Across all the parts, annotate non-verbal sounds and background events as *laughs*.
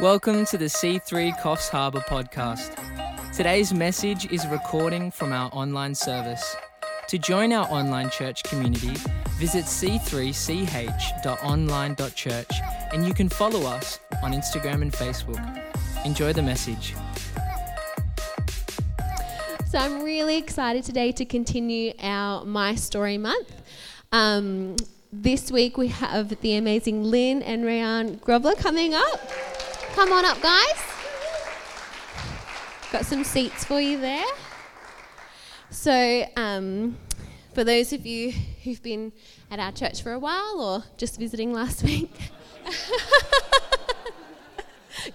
Welcome to the C3 Coffs Harbour podcast. Today's message is a recording from our online service. To join our online church community, visit c3ch.online.church and you can follow us on Instagram and Facebook. Enjoy the message. So I'm really excited today to continue our My Story Month. Um, this week we have the amazing Lynn and Rayan Grobler coming up. Come on up, guys. Got some seats for you there. So, um, for those of you who've been at our church for a while or just visiting last week, *laughs*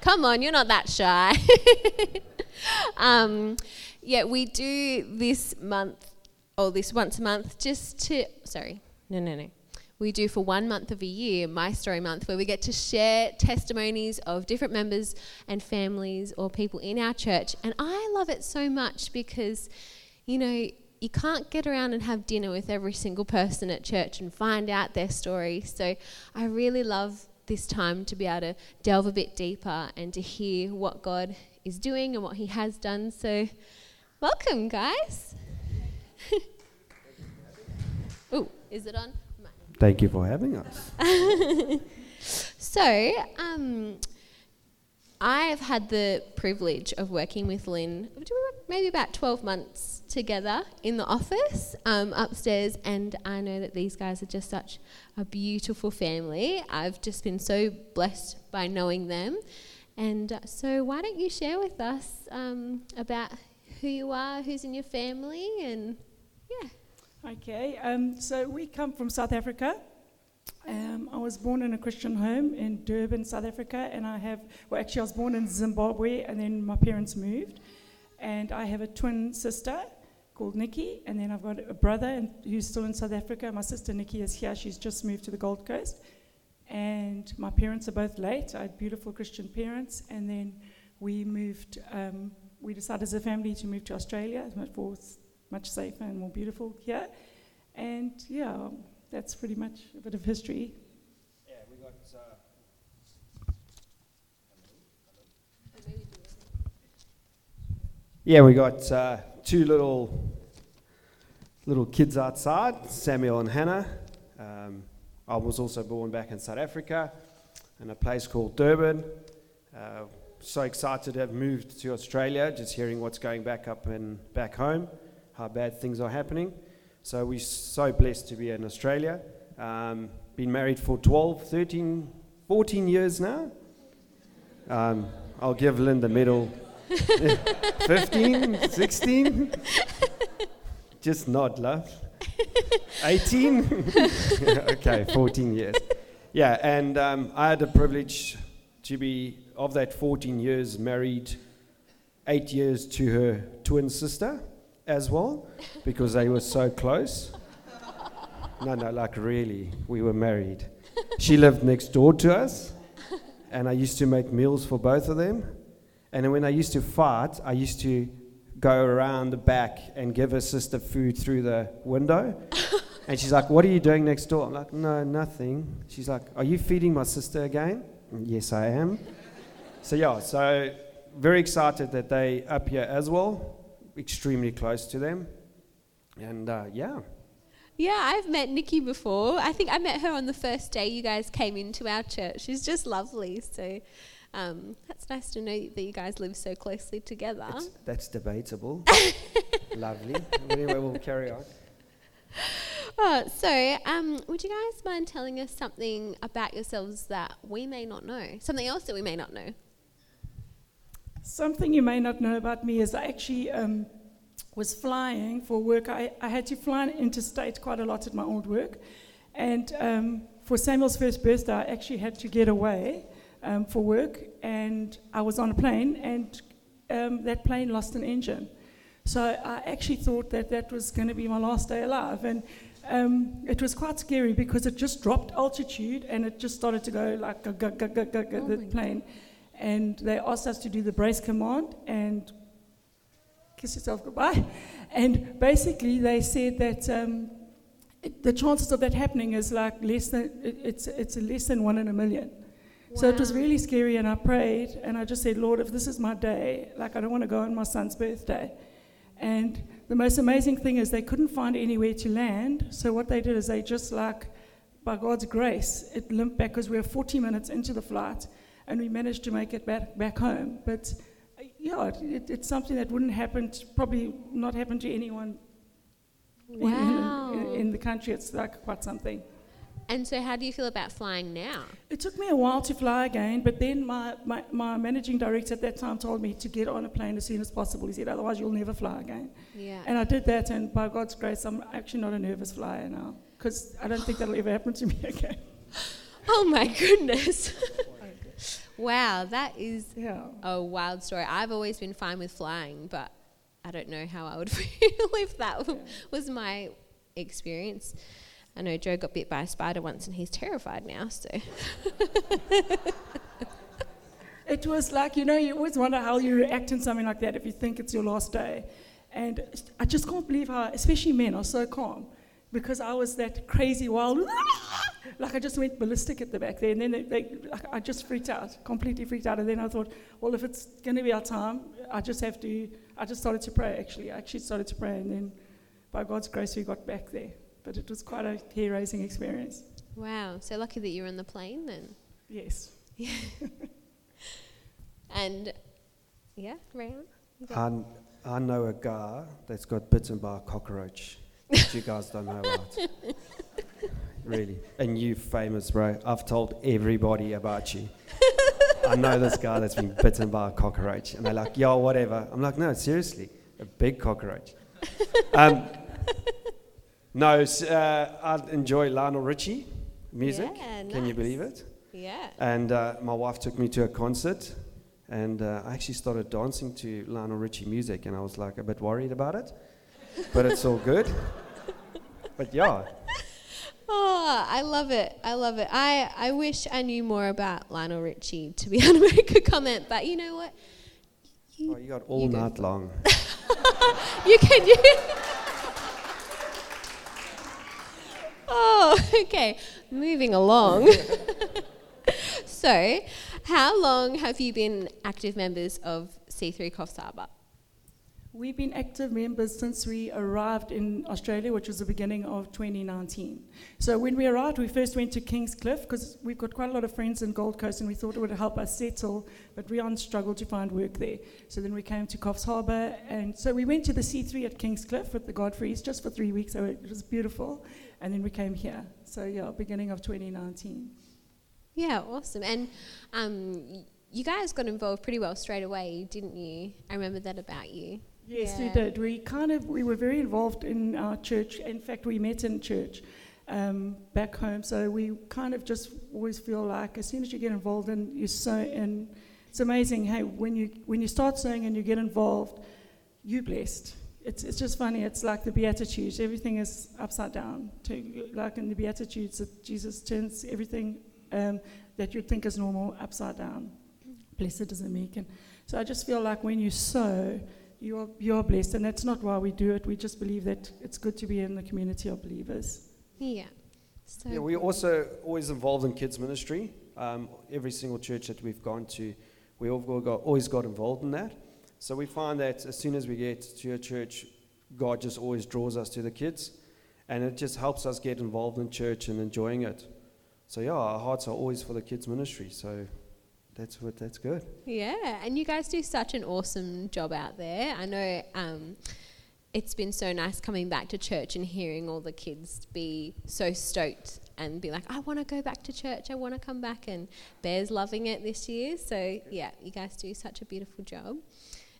come on, you're not that shy. *laughs* um, yeah, we do this month, or this once a month, just to, sorry, no, no, no we do for one month of a year, My Story Month, where we get to share testimonies of different members and families or people in our church. And I love it so much because, you know, you can't get around and have dinner with every single person at church and find out their story. So I really love this time to be able to delve a bit deeper and to hear what God is doing and what He has done. So, welcome, guys. *laughs* oh, is it on? Thank you for having us. *laughs* so, um, I've had the privilege of working with Lynn maybe about 12 months together in the office um, upstairs, and I know that these guys are just such a beautiful family. I've just been so blessed by knowing them. And uh, so, why don't you share with us um, about who you are, who's in your family, and yeah. Okay, um, so we come from South Africa. Um, I was born in a Christian home in Durban, South Africa, and I have, well, actually, I was born in Zimbabwe, and then my parents moved. And I have a twin sister called Nikki, and then I've got a brother who's still in South Africa. My sister Nikki is here, she's just moved to the Gold Coast. And my parents are both late. I had beautiful Christian parents, and then we moved, um, we decided as a family to move to Australia for much safer and more beautiful here. And yeah, that's pretty much a bit of history. Yeah, we got. Uh, yeah, we got uh, two little little kids outside, Samuel and Hannah. Um, I was also born back in South Africa, in a place called Durban. Uh, so excited to have moved to Australia, just hearing what's going back up and back home how bad things are happening. So we're so blessed to be in Australia. Um, been married for 12, 13, 14 years now. Um, I'll give Lynn the medal. *laughs* 15, 16? *laughs* Just nod, love. *laughs* 18? okay, 14 years. Yeah, and um, I had the privilege to be, of that 14 years, married eight years to her twin sister as well because they were so close. No, no, like really, we were married. She lived next door to us, and I used to make meals for both of them. And when I used to fight, I used to go around the back and give her sister food through the window. and she's like, What are you doing next door? I'm like, No, nothing. She's like, Are you feeding my sister again? Mm, yes, I am. So, yeah, so very excited that they up here as well extremely close to them. And uh, yeah. Yeah, I've met Nikki before. I think I met her on the first day you guys came into our church. She's just lovely. So um, that's nice to know that you guys live so closely together. It's, that's debatable. *laughs* lovely. Anyway, we'll carry on. Oh, so, um, would you guys mind telling us something about yourselves that we may not know? Something else that we may not know? Something you may not know about me is I actually um, was flying for work. I, I, had to fly interstate quite a lot at my old work. And um, for Samuel's first birthday, I actually had to get away um, for work. And I was on a plane, and um, that plane lost an engine. So I actually thought that that was going to be my last day alive. And um, it was quite scary because it just dropped altitude and it just started to go like oh the plane. God and they asked us to do the brace command and kiss yourself goodbye. And basically, they said that um, it, the chances of that happening is like less than it's it's less than one in a million. So it was really scary, and I prayed, and I just said, Lord, if this is my day, like I don't want to go on my son's birthday. And the most amazing thing is they couldn't find anywhere to land, so what they did is they just like, by God's grace, it limped back because we were 40 minutes into the flight, and we managed to make it back, back home. But yeah, it, it's something that wouldn't happen, to, probably not happen to anyone in- in- in, in the country. It's like quite something. And so, how do you feel about flying now? It took me a while to fly again, but then my, my, my managing director at that time told me to get on a plane as soon as possible. He said, otherwise you'll never fly again. Yeah. And I did that, and by God's grace, I'm actually not a nervous flyer now, because I don't think that'll ever happen to me *laughs* again. Oh my goodness. *laughs* wow, that is Yeah. a wild story. I've always been fine with flying, but I don't know how I would *laughs* feel if that w- was my experience. I know Joe got bit by a spider once and he's terrified now, so. *laughs* It was like, you know, you always wonder how you react in something like that if you think it's your last day. And I just can't believe how, especially men, are so calm. Because I was that crazy wild, *laughs* like I just went ballistic at the back there. And then they, they, like, I just freaked out, completely freaked out. And then I thought, well, if it's going to be our time, I just have to, I just started to pray, actually. I actually started to pray. And then by God's grace, we got back there. But it was quite a hair raising experience. Wow, so lucky that you were on the plane then. Yes. Yeah. *laughs* And yeah, Rayon? I, I know a guy that's got bitten by a cockroach that you guys don't know about. really. And you famous, bro. I've told everybody about you. I know this guy that's been bitten by a cockroach. And they're like, yo, whatever. I'm like, no, seriously, a big cockroach. Um, no, uh, I enjoy Lionel Richie music. Yeah, Can you believe it? Yeah. And uh, my wife took me to a concert, and uh, I actually started dancing to Lionel Richie music, and I was like a bit worried about it, but it's all good. But yeah, *laughs* Oh, I love it. I love it. I, I wish I knew more about Lionel Richie to be *laughs* able to make a comment, but you know what? oh, you got all You go night long. *laughs* You can you. oh, okay. Moving along. so, how long have you been active members of C3 Coffs Harbour? We've been active members since we arrived in Australia, which was the beginning of 2019. So when we arrived, we first went to Kingscliff because we've got quite a lot of friends in Gold Coast, and we thought it would help us settle. But Rion struggled to find work there, so then we came to Coffs Harbour, and so we went to the C3 at Kingscliff with the Godfreys just for three weeks. So it was beautiful, and then we came here. So yeah, beginning of 2019. Yeah, awesome. And um, you guys got involved pretty well straight away, didn't you? I remember that about you. Yes, we did. We kind of we were very involved in our church. In fact, we met in church um, back home. So we kind of just always feel like as soon as you get involved and you sow in, it's amazing. Hey, when you when you start sowing and you get involved, you blessed. It's it's just funny. It's like the Beatitudes. Everything is upside down. To, like in the Beatitudes, that Jesus turns everything um, that you think is normal upside down. Blessed is the meek. And so I just feel like when you sow, you're, you're blessed, and that's not why we do it. We just believe that it's good to be in the community of believers. Yeah. So Yeah, we're also always involved in kids ministry. Um, every single church that we've gone to, we all got, always got involved in that. So we find that as soon as we get to a church, God just always draws us to the kids, and it just helps us get involved in church and enjoying it. So yeah, our hearts are always for the kids ministry. So that's what that's good. Yeah, and you guys do such an awesome job out there. I know um, it's been so nice coming back to church and hearing all the kids be so stoked and be like, I want to go back to church, I want to come back. And Bear's loving it this year. So, yeah, you guys do such a beautiful job.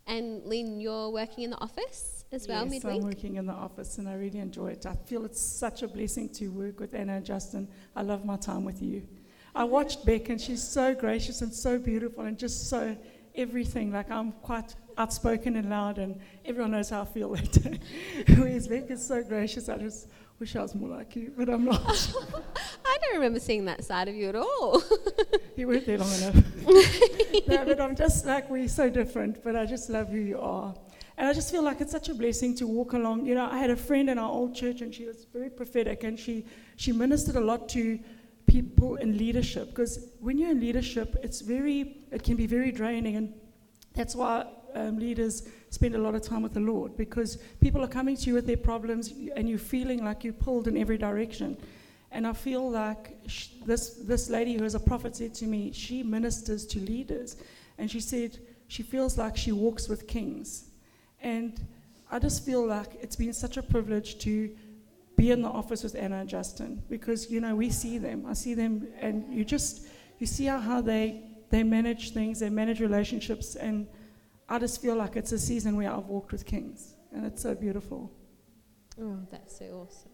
And Lynn, you're working in the office as well yes, midweek? I'm working in the office, and I really enjoy it. I feel it's such a blessing to work with Anna and Justin. I love my time with you. I watched Beck, and she's so gracious and so beautiful, and just so everything. Like I'm quite outspoken and loud, and everyone knows how I feel *laughs* that day. Whereas Beck is so gracious, I just wish I was more like you, but I'm not. *laughs* I don't remember seeing that side of you at all. *laughs* you weren't there long enough. no, but I'm just like, we're so different, but I just love who you are. And I just feel like it's such a blessing to walk along. You know, I had a friend in our old church, and she was very prophetic, and she, she ministered a lot to people in leadership because when you're in leadership, it's very, it can be very draining, and that's why um, leaders spend a lot of time with the Lord because people are coming to you with their problems, and you're feeling like you're pulled in every direction. And I feel like sh- this this lady who is a prophet said to me, she ministers to leaders, and she said she feels like she walks with kings, and I just feel like it's been such a privilege to be in the office with Anna and Justin because you know we see them. I see them, and you just you see how, how they they manage things, they manage relationships, and I just feel like it's a season where I've walked with kings, and it's so beautiful. Oh, that's so awesome.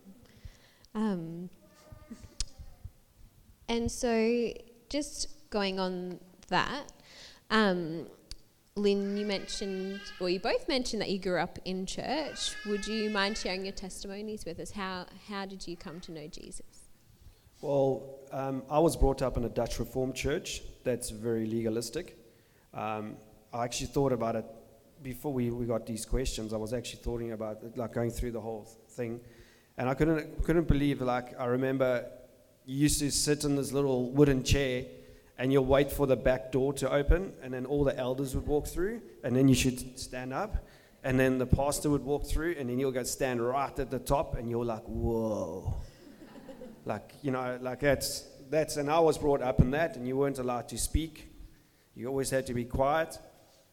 Um, and so, just going on that, um, Lynn, you mentioned, or you both mentioned that you grew up in church. Would you mind sharing your testimonies with us? How, how did you come to know Jesus? Well, um, I was brought up in a Dutch Reformed church that's very legalistic. Um, I actually thought about it before we, we got these questions. I was actually thinking about it, like going through the whole thing, and I couldn't couldn't believe. Like I remember, you used to sit in this little wooden chair, and you'll wait for the back door to open, and then all the elders would walk through, and then you should stand up, and then the pastor would walk through, and then you'll go stand right at the top, and you're like, whoa. *laughs* like, you know, like that's, that's, and I was brought up in that, and you weren't allowed to speak. You always had to be quiet.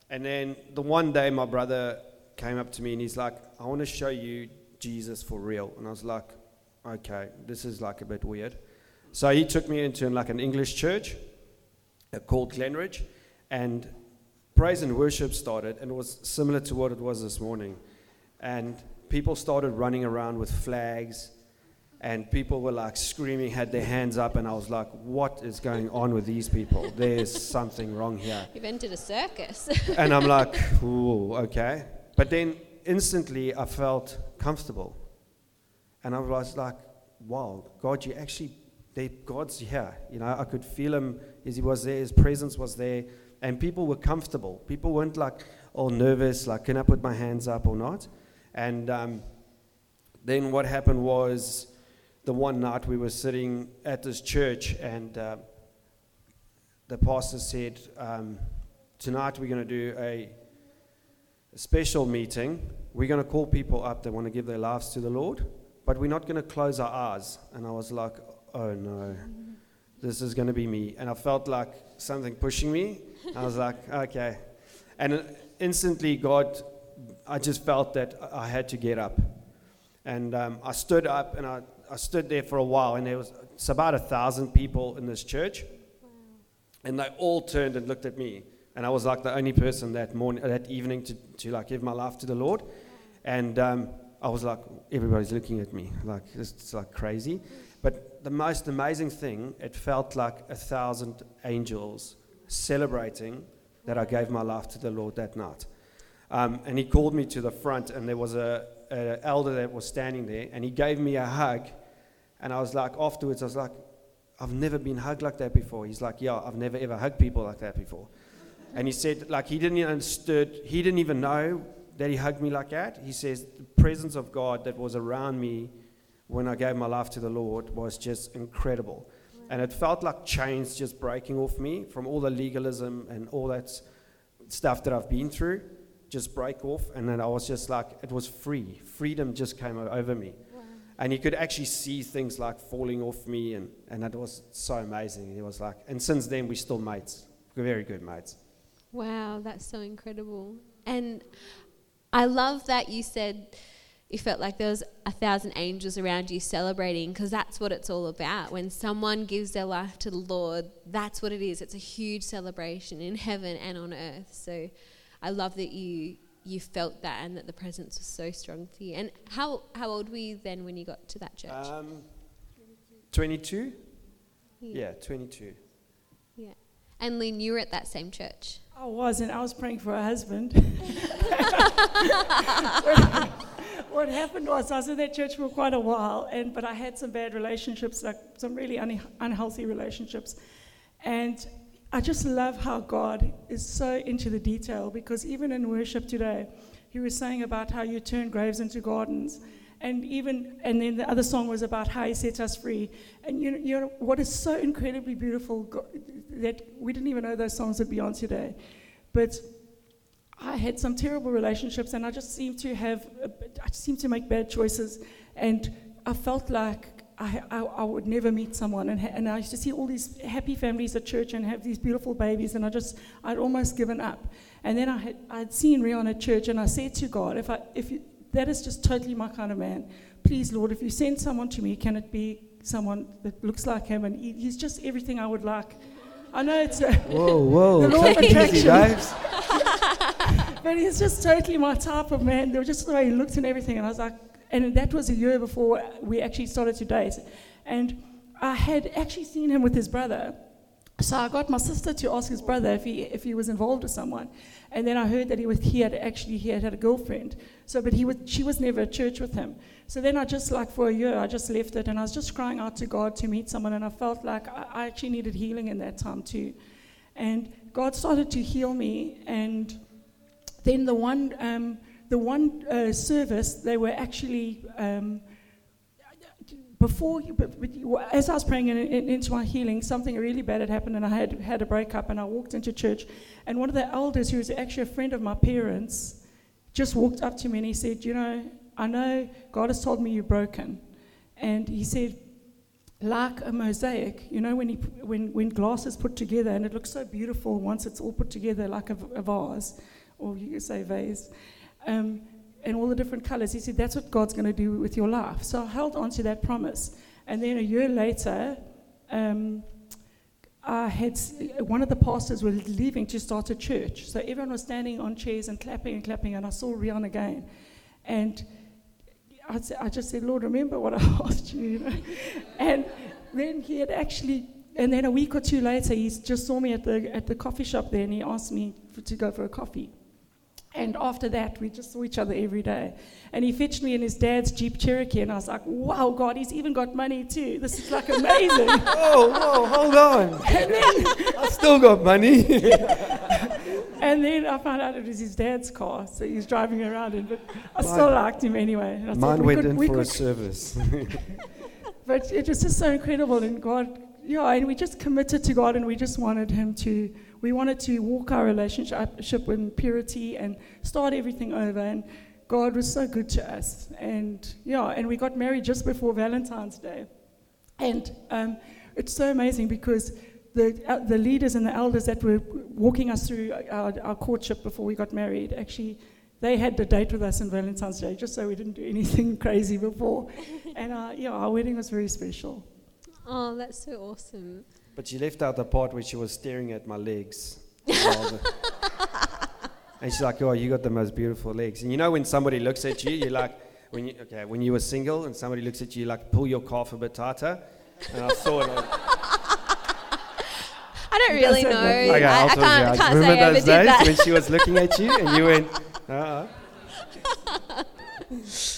And then the one day my brother came up to me and he's like, I want to show you Jesus for real. And I was like, okay, this is like a bit weird. So he took me into like an English church Uh, called Glenridge, and praise and worship started, and it was similar to what it was this morning. And people started running around with flags, and people were like screaming, had their hands up, and I was like, what is going on with these people? There's *laughs* something wrong here. You've entered a circus. And I'm *laughs* like, ooh, okay. But then instantly I felt comfortable. And I was like, wow, God, you actually, they, God's here. You know, I could feel him he was there, his presence was there, and people were comfortable. People weren't like all nervous, like, can I put my hands up or not? And um, then what happened was the one night we were sitting at this church, and uh, the pastor said, um, Tonight we're going to do a, a special meeting. We're going to call people up that want to give their lives to the Lord, but we're not going to close our eyes. And I was like, Oh no, this is going to be me. And I felt like something pushing me. I was like, *laughs* Okay. And instantly, God, I just felt that I had to get up. And um, I stood up and I, I stood there for a while, and there was it's about a thousand people in this church. And they all turned and looked at me. And I was like the only person that morning, that evening to, to like give my life to the Lord. And um, I was like, everybody's looking at me, like it's like crazy. But the most amazing thing, it felt like a thousand angels celebrating that I gave my life to the Lord that night. Um, and he called me to the front, and there was a, a elder that was standing there, and he gave me a hug. And I was like, afterwards, I was like, I've never been hugged like that before. He's like, yeah, I've never ever hugged people like that before. And he said, like, he didn't understood, he didn't even know that he hugged me like that. He says, the presence of God that was around me when I gave my life to the Lord was just incredible. And it felt like chains just breaking off me from all the legalism and all that stuff that I've been through, just break off. And then I was just like, it was free. Freedom just came over me. And you could actually see things like falling off me, and, and it was so amazing. It was like, and since then, we're still mates. We're very good mates. Wow, that's so incredible. And I love that you said you felt like there was a thousand angels around you celebrating because that's what it's all about. When someone gives their life to the Lord, that's what it is. It's a huge celebration in heaven and on earth. So I love that you you felt that and that the presence was so strong for you. And how how old were you then when you got to that church? Um, 22? Yeah, 22. yeah. And Lynn, you were at that same church. I was, and I was praying for a husband. *laughs* *laughs* what happened was I was in that church for quite a while, and but I had some bad relationships, like some really un- unhealthy relationships, and I just love how God is so into the detail because even in worship today, He was saying about how you turn graves into gardens, and even and then the other song was about how he set us free. And you know, you know what is so incredibly beautiful go- that we didn't even know those songs would be on today, but I had some terrible relationships, and I just seemed to have I seemed to make bad choices, and I felt like. I, I, I would never meet someone, and, ha- and I used to see all these happy families at church and have these beautiful babies, and I just, I'd almost given up. And then I had, I'd seen Rion at church, and I said to God, if, I, if you, that is just totally my kind of man. Please, Lord, if you send someone to me, can it be someone that looks like him? And he, he's just everything I would like. I know it's a, Whoa, whoa, The law of take it easy, attraction. *laughs* but he's just totally my type of man. There was just the way he looked and everything. And I was like, and that was a year before we actually started to date. And I had actually seen him with his brother. So I got my sister to ask his brother if he, if he was involved with someone. And then I heard that he, was, he had actually he had, had a girlfriend. So, but he was, she was never at church with him. So then I just like for a year, I just left it and I was just crying out to God to meet someone. And I felt like I, I actually needed healing in that time too. And God started to heal me. And then the one, um, the one uh, service, they were actually, um, before, as I was praying in, in, into my healing, something really bad had happened and I had had a breakup and I walked into church. And one of the elders, who was actually a friend of my parents, just walked up to me and he said, You know, I know God has told me you're broken. And he said, like a mosaic, you know, when, he, when, when glass is put together and it looks so beautiful once it's all put together like a, a vase, or you could say vase, um, and all the different colors. He said, that's what God's going to do with your life. So I held on to that promise. And then a year later, um, I had one of the pastors was leaving to start a church. So everyone was standing on chairs and clapping and clapping, and I saw Rion again. And I just said, Lord, remember what I *laughs* asked you, you know? *laughs* and then he had actually, and then a week or two later, he just saw me at the, at the coffee shop there, and he asked me for, to go for a coffee. And after that, we just saw each other every day. And he fetched me in his dad's Jeep Cherokee, and I was like, wow, God, he's even got money too. This is like amazing. *laughs* Oh, whoa, whoa, hold on. *laughs* *laughs* I still got money. and then I found out it was his dad's car, so he's driving around in, but I still liked him anyway. And I thought Mine we went could- in we for a service. But it was just so incredible, and God, yeah, and we just committed to God, and we just wanted Him to, we wanted to walk our relationship in purity and start everything over. And God was so good to us, and yeah, and we got married just before Valentine's Day, and um, it's so amazing because. The, uh, the leaders and the elders that were walking us through our, our courtship before we got married actually they had the date with us on Valentine's Day just so we didn't do anything *laughs* crazy before and uh, yeah, our wedding was very special. Oh, that's so awesome. But she left out the part where she was staring at my legs. *laughs* and she's like, "Oh, you got the most beautiful legs." And you know when somebody looks at you, you're like, when you okay, when you were single and somebody looks at you, you like pull your calf a bit tighter. And I saw it. I I don't really know. okay, I, I'll I tell can't, you. I can't remember say I ever those did days that. when she was looking at you and you went, uh-uh.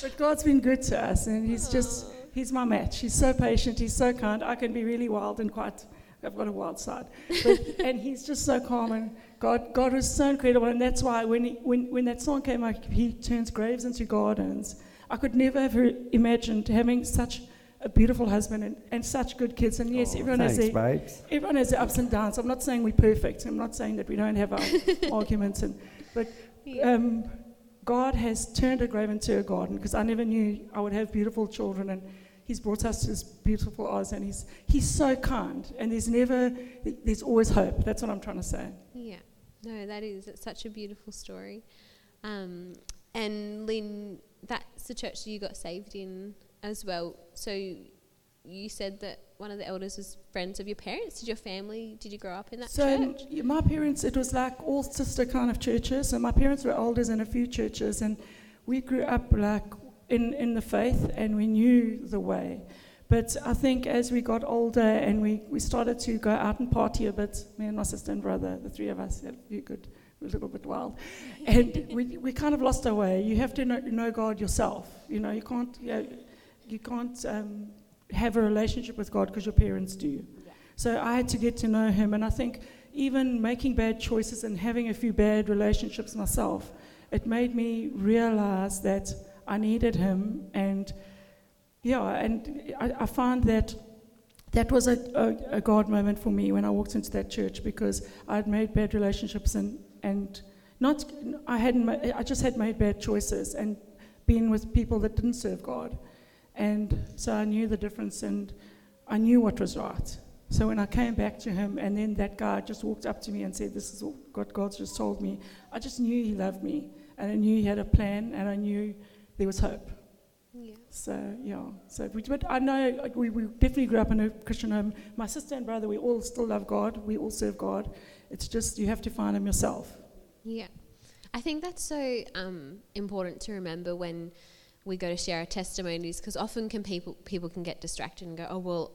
But God's been good to us, and He's just, He's my match. He's so patient, He's so kind. I can be really wild and quite, I've got a wild side. But, *laughs* and He's just so calm, and God, God was so incredible. And that's why when, he, when, when that song came out, He turns graves into gardens. I could never have imagined having such a beautiful husband and, and such good kids. And yes, Oh, everyone thanks, has their, babes. Everyone has their ups and downs. I'm not saying we're perfect. I'm not saying that we don't have our *laughs* arguments. And, but Yeah. um, God has turned a grave into a garden because I never knew I would have beautiful children. And He's brought us to this beautiful Oz. And He's, he's so kind. And there's never, there's always hope. That's what I'm trying to say. Yeah, no, that is it's such a beautiful story. Um, and Lynn, that's the church that you got saved in as well. So you said that one of the elders was friends of your parents. Did your family? Did you grow up in that So church? y- my parents, it was like all sister kind of churches. So my parents were elders in a few churches, and we grew up like in, in the faith, and we knew the way. But I think as we got older and we, we started to go out and party a bit, me and my sister and brother, the three of us, yeah, you could, we're a little bit wild, and *laughs* we, we kind of lost our way. You have to know, know God yourself. You know, you can't, you, know, you can't um, have a relationship with God because your parents do. So I had to get to know Him, and I think even making bad choices and having a few bad relationships myself, it made me realize that I needed him. And yeah, and I, I found that that was a, a, a God moment for me when I walked into that church because I'd made bad relationships and, and not, I hadn't, I just had made bad choices and been with people that didn't serve God. And so I knew the difference and I knew what was right. So when I came back to him, and then that guy just walked up to me and said, This is what God's just told me, I just knew he loved me. And I knew he had a plan, and I knew there was hope. Yeah. So, yeah. So, we, but I know like, we, we definitely grew up in a Christian home. My sister and brother, we all still love God. We all serve God. It's just you have to find him yourself. Yeah. I think that's so um, important to remember when we go to share our testimonies because often can people people can get distracted and go, oh well,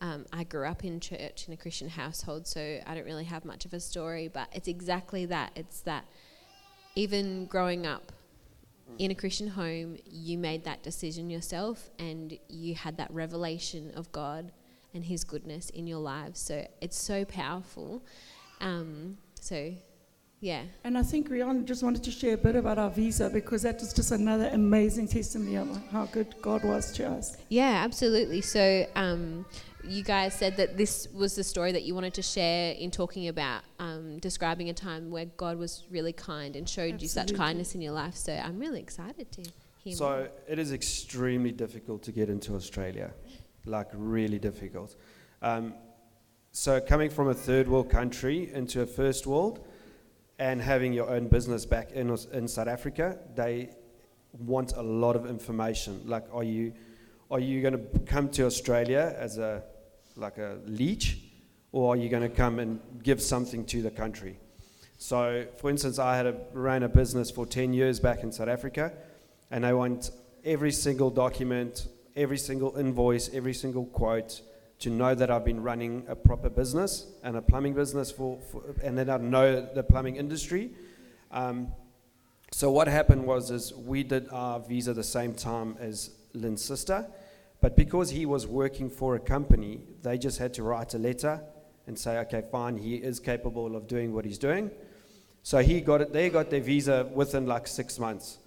um, I grew up in church in a Christian household, so I don't really have much of a story. But it's exactly that. It's that even growing up in a Christian home, you made that decision yourself, and you had that revelation of God and His goodness in your lives. So it's so powerful. Um, so yeah. And I think Rihanna just wanted to share a bit about our visa because that was just another amazing testimony of how good God was to us. Yeah, absolutely. So, um, you guys said that this was the story that you wanted to share in talking about um, describing a time where God was really kind and showed you such kindness in your life. So, I'm really excited to hear more. So it is extremely difficult to get into Australia, like really difficult. Um, so coming from a third world country into a first world, and having your own business back in in South Africa, they want a lot of information. Like, are you are you going to come to Australia as a like a leech, or are you going to come and give something to the country? So, for instance, I had a, ran a business for 10 years back in South Africa, and I want every single document, every single invoice, every single quote to know that I've been running a proper business and a plumbing business for, for and then I know the plumbing industry. Um, so what happened was is we did our visa the same time as Lynn's sister, but because he was working for a company, they just had to write a letter and say, okay, fine, he is capable of doing what he's doing. So he got it. They got their visa within like six months.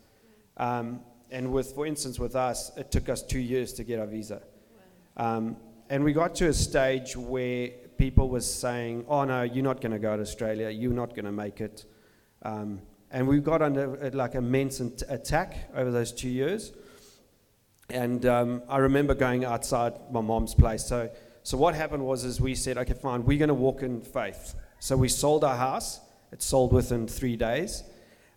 Um, and with, for instance, with us, it took us two years to get our visa. Um, and we got to a stage where people were saying, "Oh no, you're not going to go to Australia. You're not going to make it." Um, and we got under like immense attack over those two years. And um, I remember going outside my mom's place. So, so what happened was, is we said, "Okay, fine, we're going to walk in faith." So we sold our house. It sold within three days.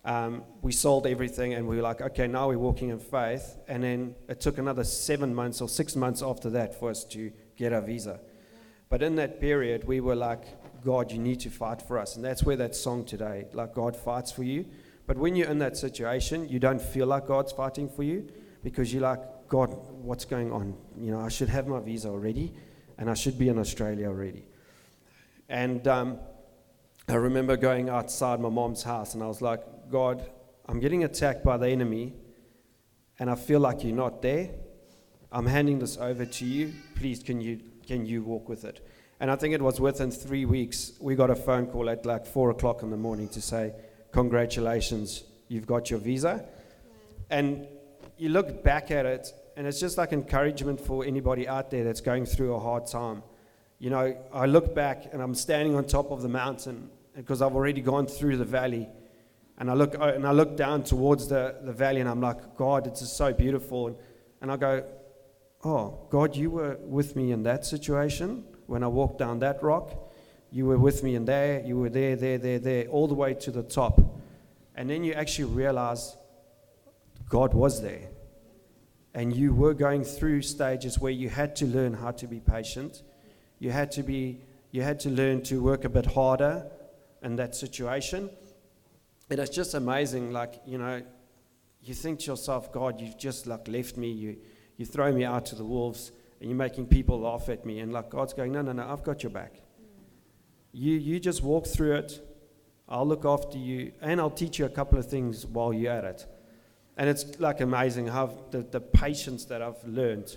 Um, we sold everything and we were like, okay, now we're walking in faith. And then it took another seven months or six months after that for us to get our visa. But in that period, we were like, God, you need to fight for us. And that's where that song today, like God fights for you. But when you're in that situation, you don't feel like God's fighting for you because you're like, God, what's going on? You know, I should have my visa already and I should be in Australia already. And um, I remember going outside my mom's house and I was like, God, I'm getting attacked by the enemy and I feel like you're not there. I'm handing this over to you. Please, can you, can you walk with it? And I think it was within three weeks, we got a phone call at like four o'clock in the morning to say, Congratulations, you've got your visa. And you look back at it, and it's just like encouragement for anybody out there that's going through a hard time. You know, I look back and I'm standing on top of the mountain because I've already gone through the valley. And I look, and I look down towards the, the valley and I'm like, God, it's just so beautiful. And, and I go, Oh, God, you were with me in that situation when I walked down that rock. You were with me in there. You were there, there, there, there, all the way to the top. And then you actually realize God was there. And you were going through stages where you had to learn how to be patient. You had to be you had to learn to work a bit harder in that situation. And it's just amazing, like, you know, you think to yourself, God, you've just like left me, you you throw me out to the wolves, and you're making people laugh at me. And like God's going, No, no, no, I've got your back. You you just walk through it. I'll look after you, and I'll teach you a couple of things while you're at it. And it's like amazing how the, the patience that I've learned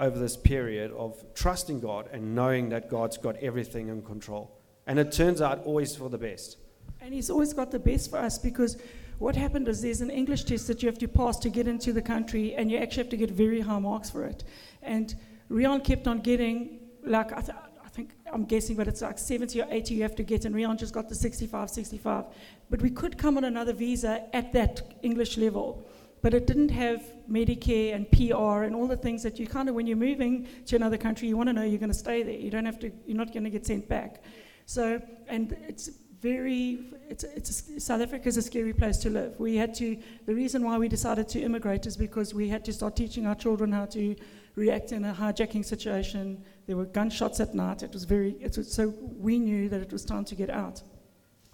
over this period of trusting God and knowing that God's got everything in control. And it turns out always for the best. And He's always got the best for us because what happened is there's an English test that you have to pass to get into the country, and you actually have to get very high marks for it. And Rion kept on getting, like, I, th- I think, I'm guessing, but it's like 70 or 80 you have to get, and Rion just got the 65, 65. But we could come on another visa at that English level. But it didn't have Medicare and PR and all the things that you kind of, when you're moving to another country, you want to know you're going to stay there. You don't have to, you're not going to get sent back. So, and it's very, it's, it's a, South Africa is a scary place to live. We had to, the reason why we decided to immigrate is because we had to start teaching our children how to react in a hijacking situation. There were gunshots at night. It was very, it was, so we knew that it was time to get out.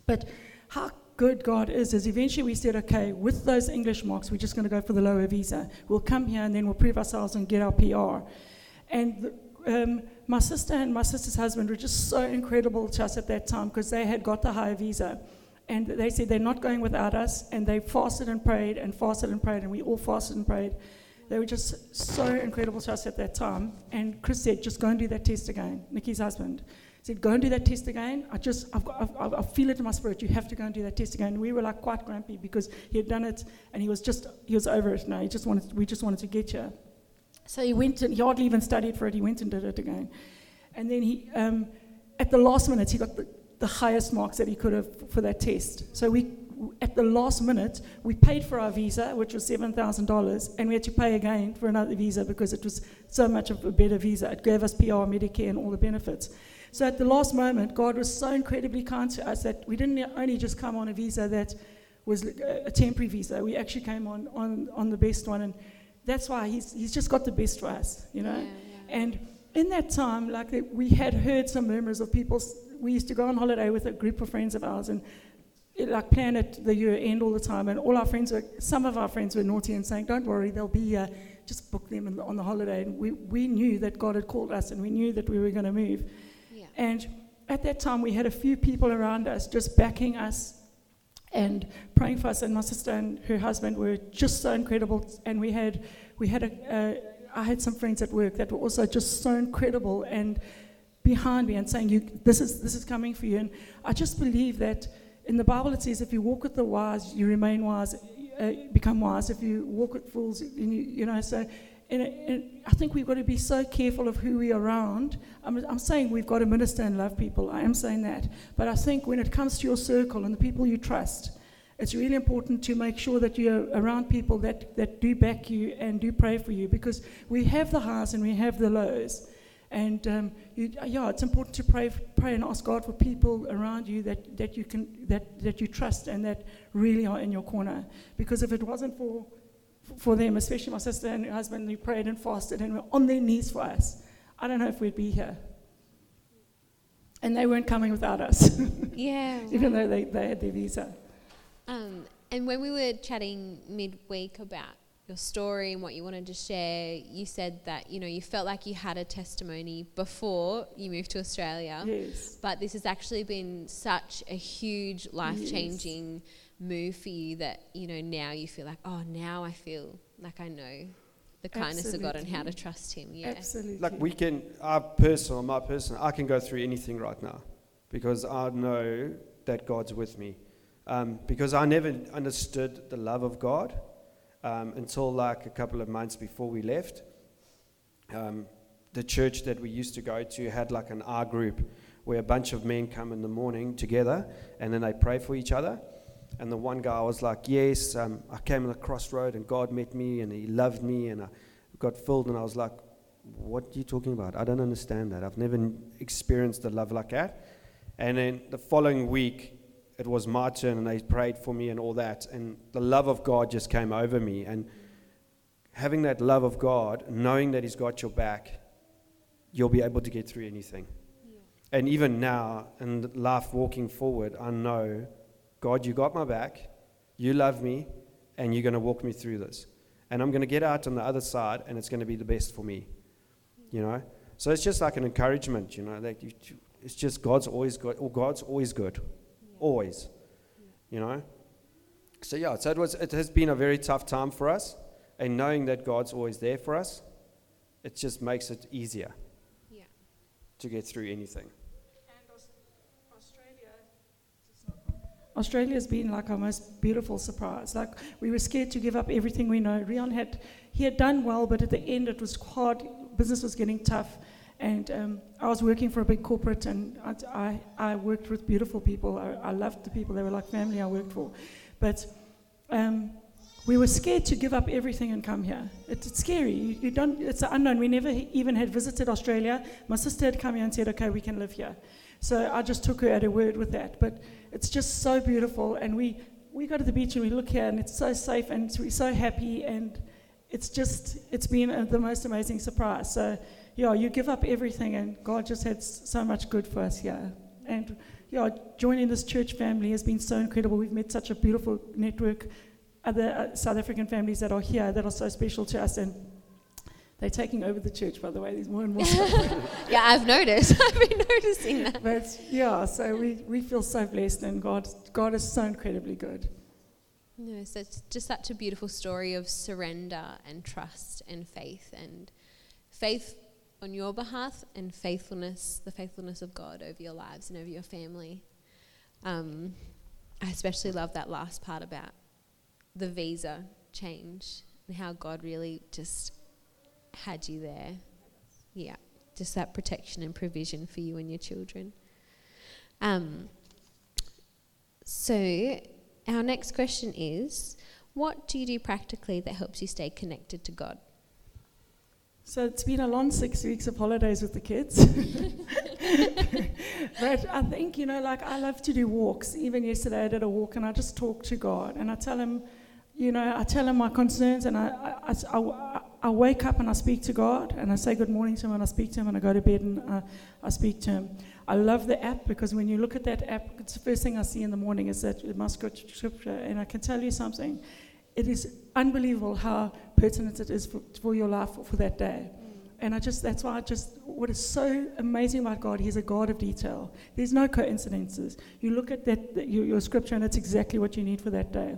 But how good God is, is eventually we said, okay, with those English marks, we're just going to go for the lower visa. We'll come here and then we'll prove ourselves and get our PR. And um, my sister and my sister's husband were just so incredible to us at that time because they had got the higher visa. And they said they're not going without us. And they fasted and prayed and fasted and prayed. And we all fasted and prayed. They were just so incredible to us at that time. And Chris said, just go and do that test again, Nikki's husband said, Go and do that test again. I just, I've got, I've, I feel it in my spirit. You have to go and do that test again. And we were like quite grumpy because he had done it and he was just, he was over it now. He just wanted, we just wanted to get you. So he went and he hardly even studied for it. He went and did it again. And then he, um, at the last minute, he got the, the highest marks that he could have for that test. So we, at the last minute, we paid for our visa, which was $7,000, and we had to pay again for another visa because it was so much of a better visa. It gave us PR, Medicare, and all the benefits. So at the last moment, God was so incredibly kind to us that we didn't only just come on a visa that was uh, a temporary visa, we actually came on, on, on the best one. And that's why he's, he's just got the best for us, you know? Yeah, yeah. And in that time, like we had heard some murmurs of people. We used to go on holiday with a group of friends of ours and it, like plan at the year end all the time. And all our friends were, some of our friends were naughty and saying, "Don't worry, they'll be here. Just book them on the holiday." And we, we knew that God had called us, and we knew that we were going to move. And at that time, we had a few people around us just backing us and praying for us. And my sister and her husband were just so incredible. And we had, we had a, a I had some friends at work that were also just so incredible and behind me and saying, you, this, is, this is coming for you. And I just believe that in the Bible it says, if you walk with the wise, you remain wise, uh, become wise. If you walk with fools, you, you know, so and, and, I think we've got to be so careful of who we're around. I'm, I'm, saying we've got to minister and love people. I am saying that. But I think when it comes to your circle and the people you trust, it's really important to make sure that you're around people that, that do back you and do pray for you because we have the highs and we have the lows. And um, you, yeah, it's important to pray, pray and ask God for people around you that, that, you can, that, that you trust and that really are in your corner. Because if it wasn't for for them, especially my sister and her husband, who prayed and fasted and were on their knees for us. I don't know if we'd be here. And they weren't coming without us. *laughs* yeah. Even though they, they had their visa. Um, and when we were chatting midweek about your story and what you wanted to share, you said that you know you felt like you had a testimony before you moved to Australia. Yes. But this has actually been such a huge life changing yes move for you that you know now you feel like oh now I feel like I know the kindness Absolutely. of God and how to trust Him. Yeah. Absolutely. Like we can, our personal, my personal, I can go through anything right now because I know that God's with me. Um, because I never understood the love of God um, until like a couple of months before we left. Um, the church that we used to go to had like an R group where a bunch of men come in the morning together and then they pray for each other. And the one guy was like, Yes, um, I came on the crossroad and God met me and He loved me and I got filled. And I was like, What are you talking about? I don't understand that. I've never experienced a love like that. And then the following week, it was my turn and they prayed for me and all that. And the love of God just came over me. And having that love of God, knowing that He's got your back, you'll be able to get through anything. Yeah. And even now, in life walking forward, I know God, you got my back, you love me, and you're going to walk me through this. And I'm going to get out on the other side, and it's going to be the best for me. You know? So it's just like an encouragement, you know? Like you, it's just God's always good, or God's always good. Yeah. Always. Yeah. You know? So yeah, so it, was, it has been a very tough time for us, and knowing that God's always there for us, it just makes it easier yeah. to get through anything. Australia's been like our most beautiful surprise. Like we were scared to give up everything we know. Rion had he had done well, but at the end it was hard. Business was getting tough, and um, I was working for a big corporate, and I, I, I worked with beautiful people. I, I, loved the people; they were like family I worked for. But um, we were scared to give up everything and come here. It, it's scary. You, you don't. It's unknown. We never even had visited Australia. My sister had come here and said, "Okay, we can live here." So I just took her at her word with that. But it's just so beautiful, and we we go to the beach and we look here, and it's so safe, and we're so happy, and it's just it's been a, the most amazing surprise. So yeah, you give up everything, and God just had so much good for us here. And yeah, joining this church family has been so incredible. We've met such a beautiful network, other uh, South African families that are here that are so special to us, and they're taking over the church, by the way. There's more and more. *laughs* yeah, I've noticed. *laughs* I've been noticing that. But yeah, so we, we feel so blessed, and God, God is so incredibly good. No, so it's just such a beautiful story of surrender and trust and faith, and faith on your behalf, and faithfulness, the faithfulness of God over your lives and over your family. Um, I especially love that last part about the visa change and how God really just had you there. Yeah, just that protection and provision for you and your children. Um, so, our next question is What do you do practically that helps you stay connected to God? So it's been a long six weeks of holidays with the kids. *laughs* but I think, you know, like I love to do walks. Even yesterday I did a walk and I just talk to God and I tell him, you know, I tell him my concerns and I, I, I, I wake up and I speak to God and I say good morning to him and I speak to him and I go to bed and I, I speak to him. I love the app because when you look at that app, it's the first thing I see in the morning is that my scripture. And I can tell you something. It is unbelievable how pertinent it is for, for your life for, that day. And I just, that's why I just, what is so amazing about God, He's a God of detail. There's no coincidences. You look at that your, your scripture, and it's exactly what you need for that day.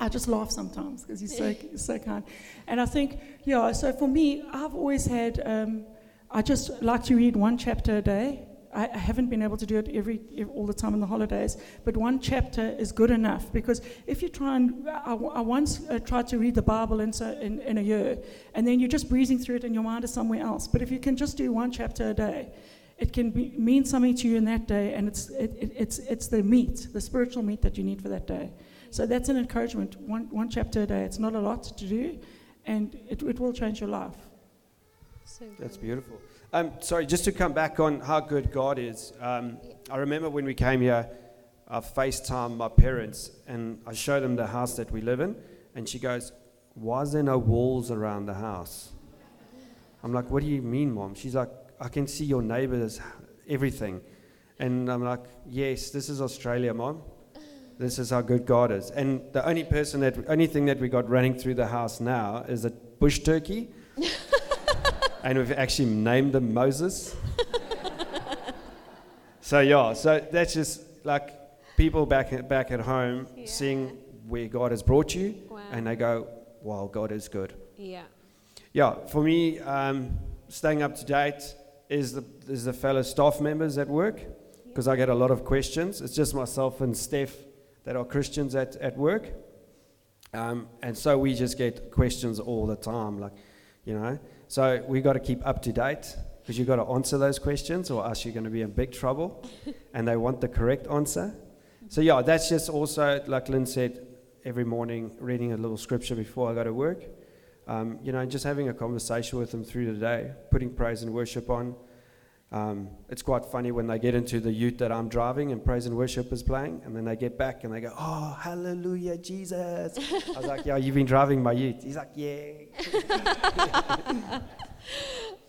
I just laugh sometimes because he's so, *laughs* so kind. And I think, yeah, so for me, I've always had, um, I just like to read one chapter a day. I, I haven't been able to do it every, all the time in the holidays, but one chapter is good enough because if you try and, I, I once uh, tried to read the Bible in, so, in, in a year, and then you're just breezing through it and your mind is somewhere else. But if you can just do one chapter a day, it can be, mean something to you in that day, and it's, it, it, it's, it's the meat, the spiritual meat that you need for that day. So that's an encouragement. One, one chapter a day. It's not a lot to do, and it, it will change your life. So that's beautiful. Um, sorry, just to come back on how good God is. Um, I remember when we came here, I FaceTime my parents, and I showed them the house that we live in, and she goes, "Why is there no walls around the house?" I'm like, "What do you mean, mom?" She's like, "I can see your neighbors, everything," and I'm like, "Yes, this is Australia, mom." This is how good God is. And the only person that, only thing that we got running through the house now is a bush turkey. *laughs* and we've actually named him Moses. *laughs* so yeah, so that's just like people back at, back at home yeah. seeing where God has brought you, wow. and they go, "Wow, God is good." Yeah. Yeah, for me, um, staying up to date is the is the fellow staff members at work because I get a lot of questions. It's just myself and Steph that are Christians at, at work. Um, and so we just get questions all the time, like, you know. So we got to keep up to date because you've got to answer those questions, or else you're going to be in big trouble. *laughs* and they want the correct answer. So, yeah, that's just also, like Lynn said, every morning reading a little scripture before I go to work. Um, you know, just having a conversation with them through the day, putting praise and worship on. Um, it's quite funny when they get into the ute that I'm driving and praise and worship is playing, and then they get back and they go, "Oh, hallelujah, Jesus!" I was like, "Yeah, you've been driving my ute." He's like, "Yeah." *laughs*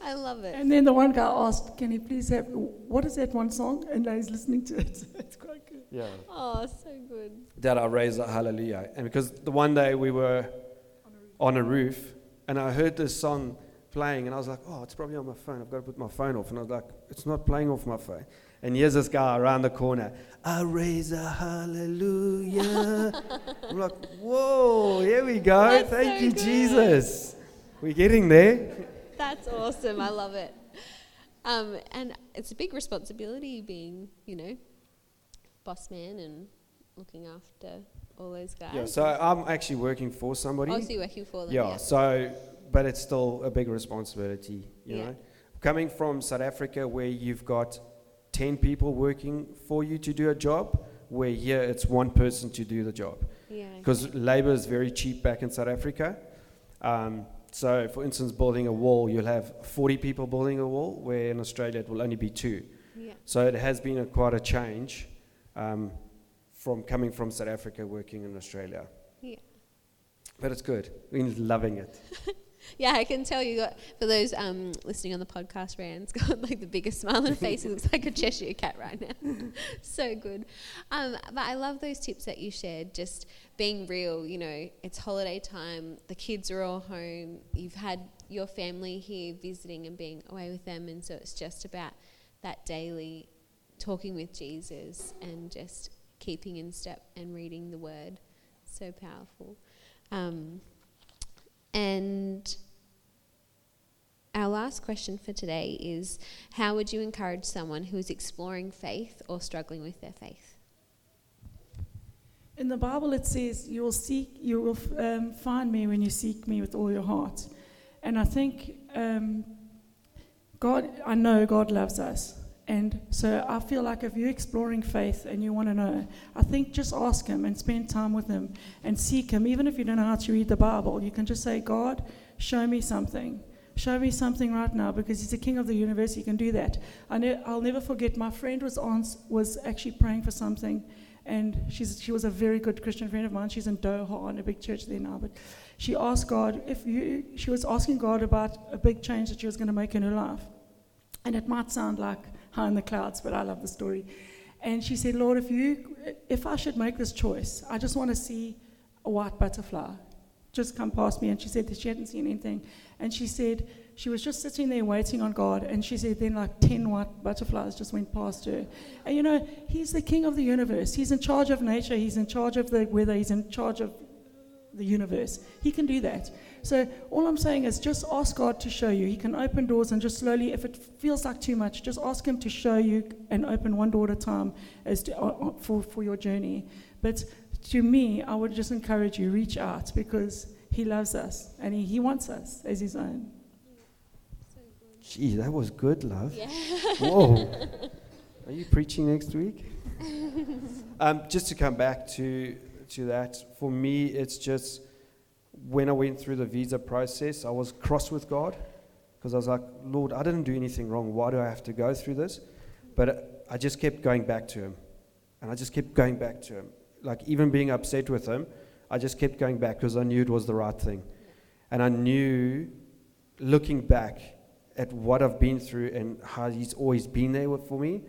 I love it. And then the one guy asked, "Can he please have what is that one song?" And now he's listening to it. *laughs* it's quite good. Yeah. Oh, so good. That I raise a hallelujah, and because the one day we were on a roof, and I heard this song playing, and I was like, oh, it's probably on my phone. I've got to put my phone off. And I was like, it's not playing off my phone. And here's this guy around the corner. I raise a hallelujah. *laughs* I'm like, whoa, here we go. That's Thank so you, good. Jesus. We're getting there. That's awesome. I love it. Um, and it's a big responsibility being, you know, boss man and looking after all those guys? Yeah, so I'm actually working for somebody. oh, so working for them? yeah, so, but it's still a big responsibility, you Yeah. know. Coming from South Africa, where you've got 10 people working for you to do a job, where here it's one person to do the job. Yeah. Because labor is very cheap back in South Africa. Um, so, for instance, building a wall, you'll have 40 people building a wall, where in Australia it will only be two. Yeah. So it has been a, quite a change um, from coming from South Africa working in Australia. Yeah. But it's good. We're loving it. *laughs* Yeah, I can tell you got for those um, listening on the podcast, Ryan's *laughs* got like the biggest smile on face. He looks like a Cheshire cat right now. *laughs* so good. Um, but I love those tips that you shared. Just being real. You know, it's holiday time. The kids are all home. You've had your family here visiting and being away with them, and so it's just about that daily talking with Jesus and just keeping in step and reading the Word. So powerful. Um, and our last question for today is How would you encourage someone who is exploring faith or struggling with their faith? In the Bible, it says, "You will seek, you will um, find me when you seek me with all your heart." And I think um, God, I know God loves us, and so I feel like if you're exploring faith and you want to know, I think just ask Him and spend time with Him and seek Him. Even if you don't know how to read the Bible, you can just say, "God, show me something." Show me something right now because he's the king of the universe. He can do that. I ne- I'll never forget. My friend was on, was actually praying for something, and she's, she was a very good Christian friend of mine. She's in Doha in a big church there now. But she asked God if you, she was asking God about a big change that she was going to make in her life. And it might sound like high in the clouds, but I love the story. And she said, Lord, if you, if I should make this choice, I just want to see a white butterfly just come past me. And she said that she hadn't seen anything. And she said she was just sitting there waiting on God. And she said then like 10 white butterflies just went past her. And you know, He's the king of the universe. He's in charge of nature. He's in charge of the weather. He's in charge of the universe. He can do that. So all I'm saying is just ask God to show you. He can open doors and just slowly, if it feels like too much, just ask Him to show you and open one door at a time as to, uh, uh, for, for your journey. But to me, I would just encourage you, reach out because He loves us and He, he wants us as His own. Gee, that was good, love. Yeah. Whoa. *laughs* Are you preaching next week? *laughs* um, just to come back to, to that, for me, it's just when I went through the visa process, I was cross with God because I was like, Lord, I didn't do anything wrong. Why do I have to go through this? But I just kept going back to Him. And I just kept going back to Him. Like, even being upset with Him, I just kept going back because I knew it was the right thing. And I knew, looking back at what I've been through and how He's always been there for me.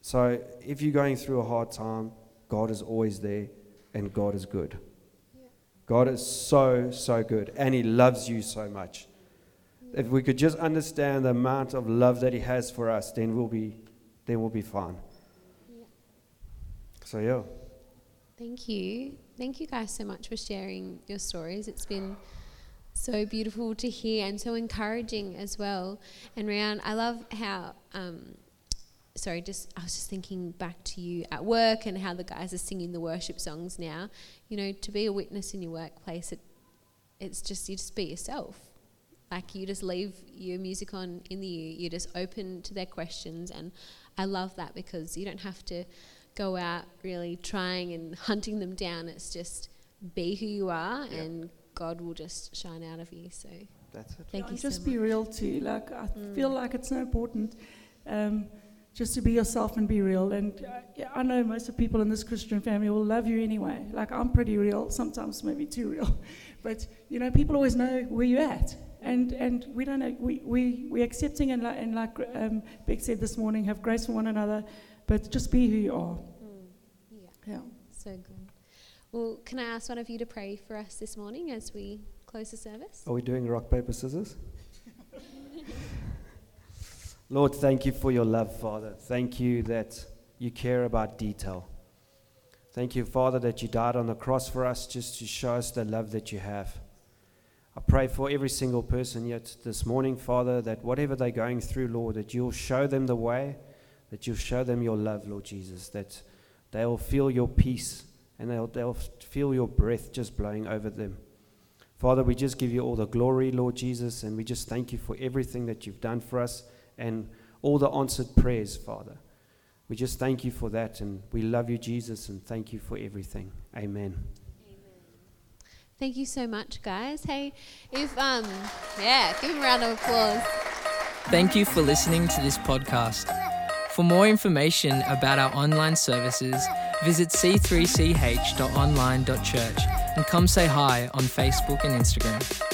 So, if you're going through a hard time, God is always there and God is good. God is so, so good and He loves you so much. If we could just understand the amount of love that He has for us, then we'll be, then we'll be fine. Yeah. So, yeah. Thank you. Thank you guys so much for sharing your stories. It's been so beautiful to hear and so encouraging as well. And Ryan, I love how, um, sorry, just I was just thinking back to you at work and how the guys are singing the worship songs now. You know, to be a witness in your workplace, it, it's just you just be yourself. Like you just leave your music on in the ear, you're just open to their questions, and I love that because you don't have to go out really trying and hunting them down. It's just be who you are, Yeah. and God will just shine out of you. So That's it. thank Yeah, you just so be much. real too. Like I Mm. feel like it's so important, um, just to be yourself and be real. And uh, I know most of the people in this Christian family will love you anyway. Like I'm pretty real, sometimes maybe too real, *laughs* but you know people always know where you're at. And and we don't know we we we accepting and like and like um, Beck said this morning, have grace for one another, but just be who you are. Mm. Yeah, Yeah. so good. Well, can I ask one of you to pray for us this morning as we close the service? Are we doing rock, paper, scissors? *laughs* Lord, thank you for your love, Father. Thank you that you care about detail. Thank you, Father, that you died on the cross for us just to show us the love that you have. I pray for every single person yet this morning, Father, that whatever they're going through, Lord, that you'll show them the way, that you'll show them your love, Lord Jesus, that they will feel your peace, and they'll, they'll feel your breath just blowing over them. Father, we just give you all the glory, Lord Jesus, and we just thank you for everything that you've done for us and all the answered prayers, Father. We just thank you for that, and we love you, Jesus, and thank you for everything. Amen. Thank you so much, guys. Hey, if um, yeah, give them a round of applause. Thank you for listening to this podcast. For more information about our online services, visit c3ch.online.church and come say hi on Facebook and Instagram.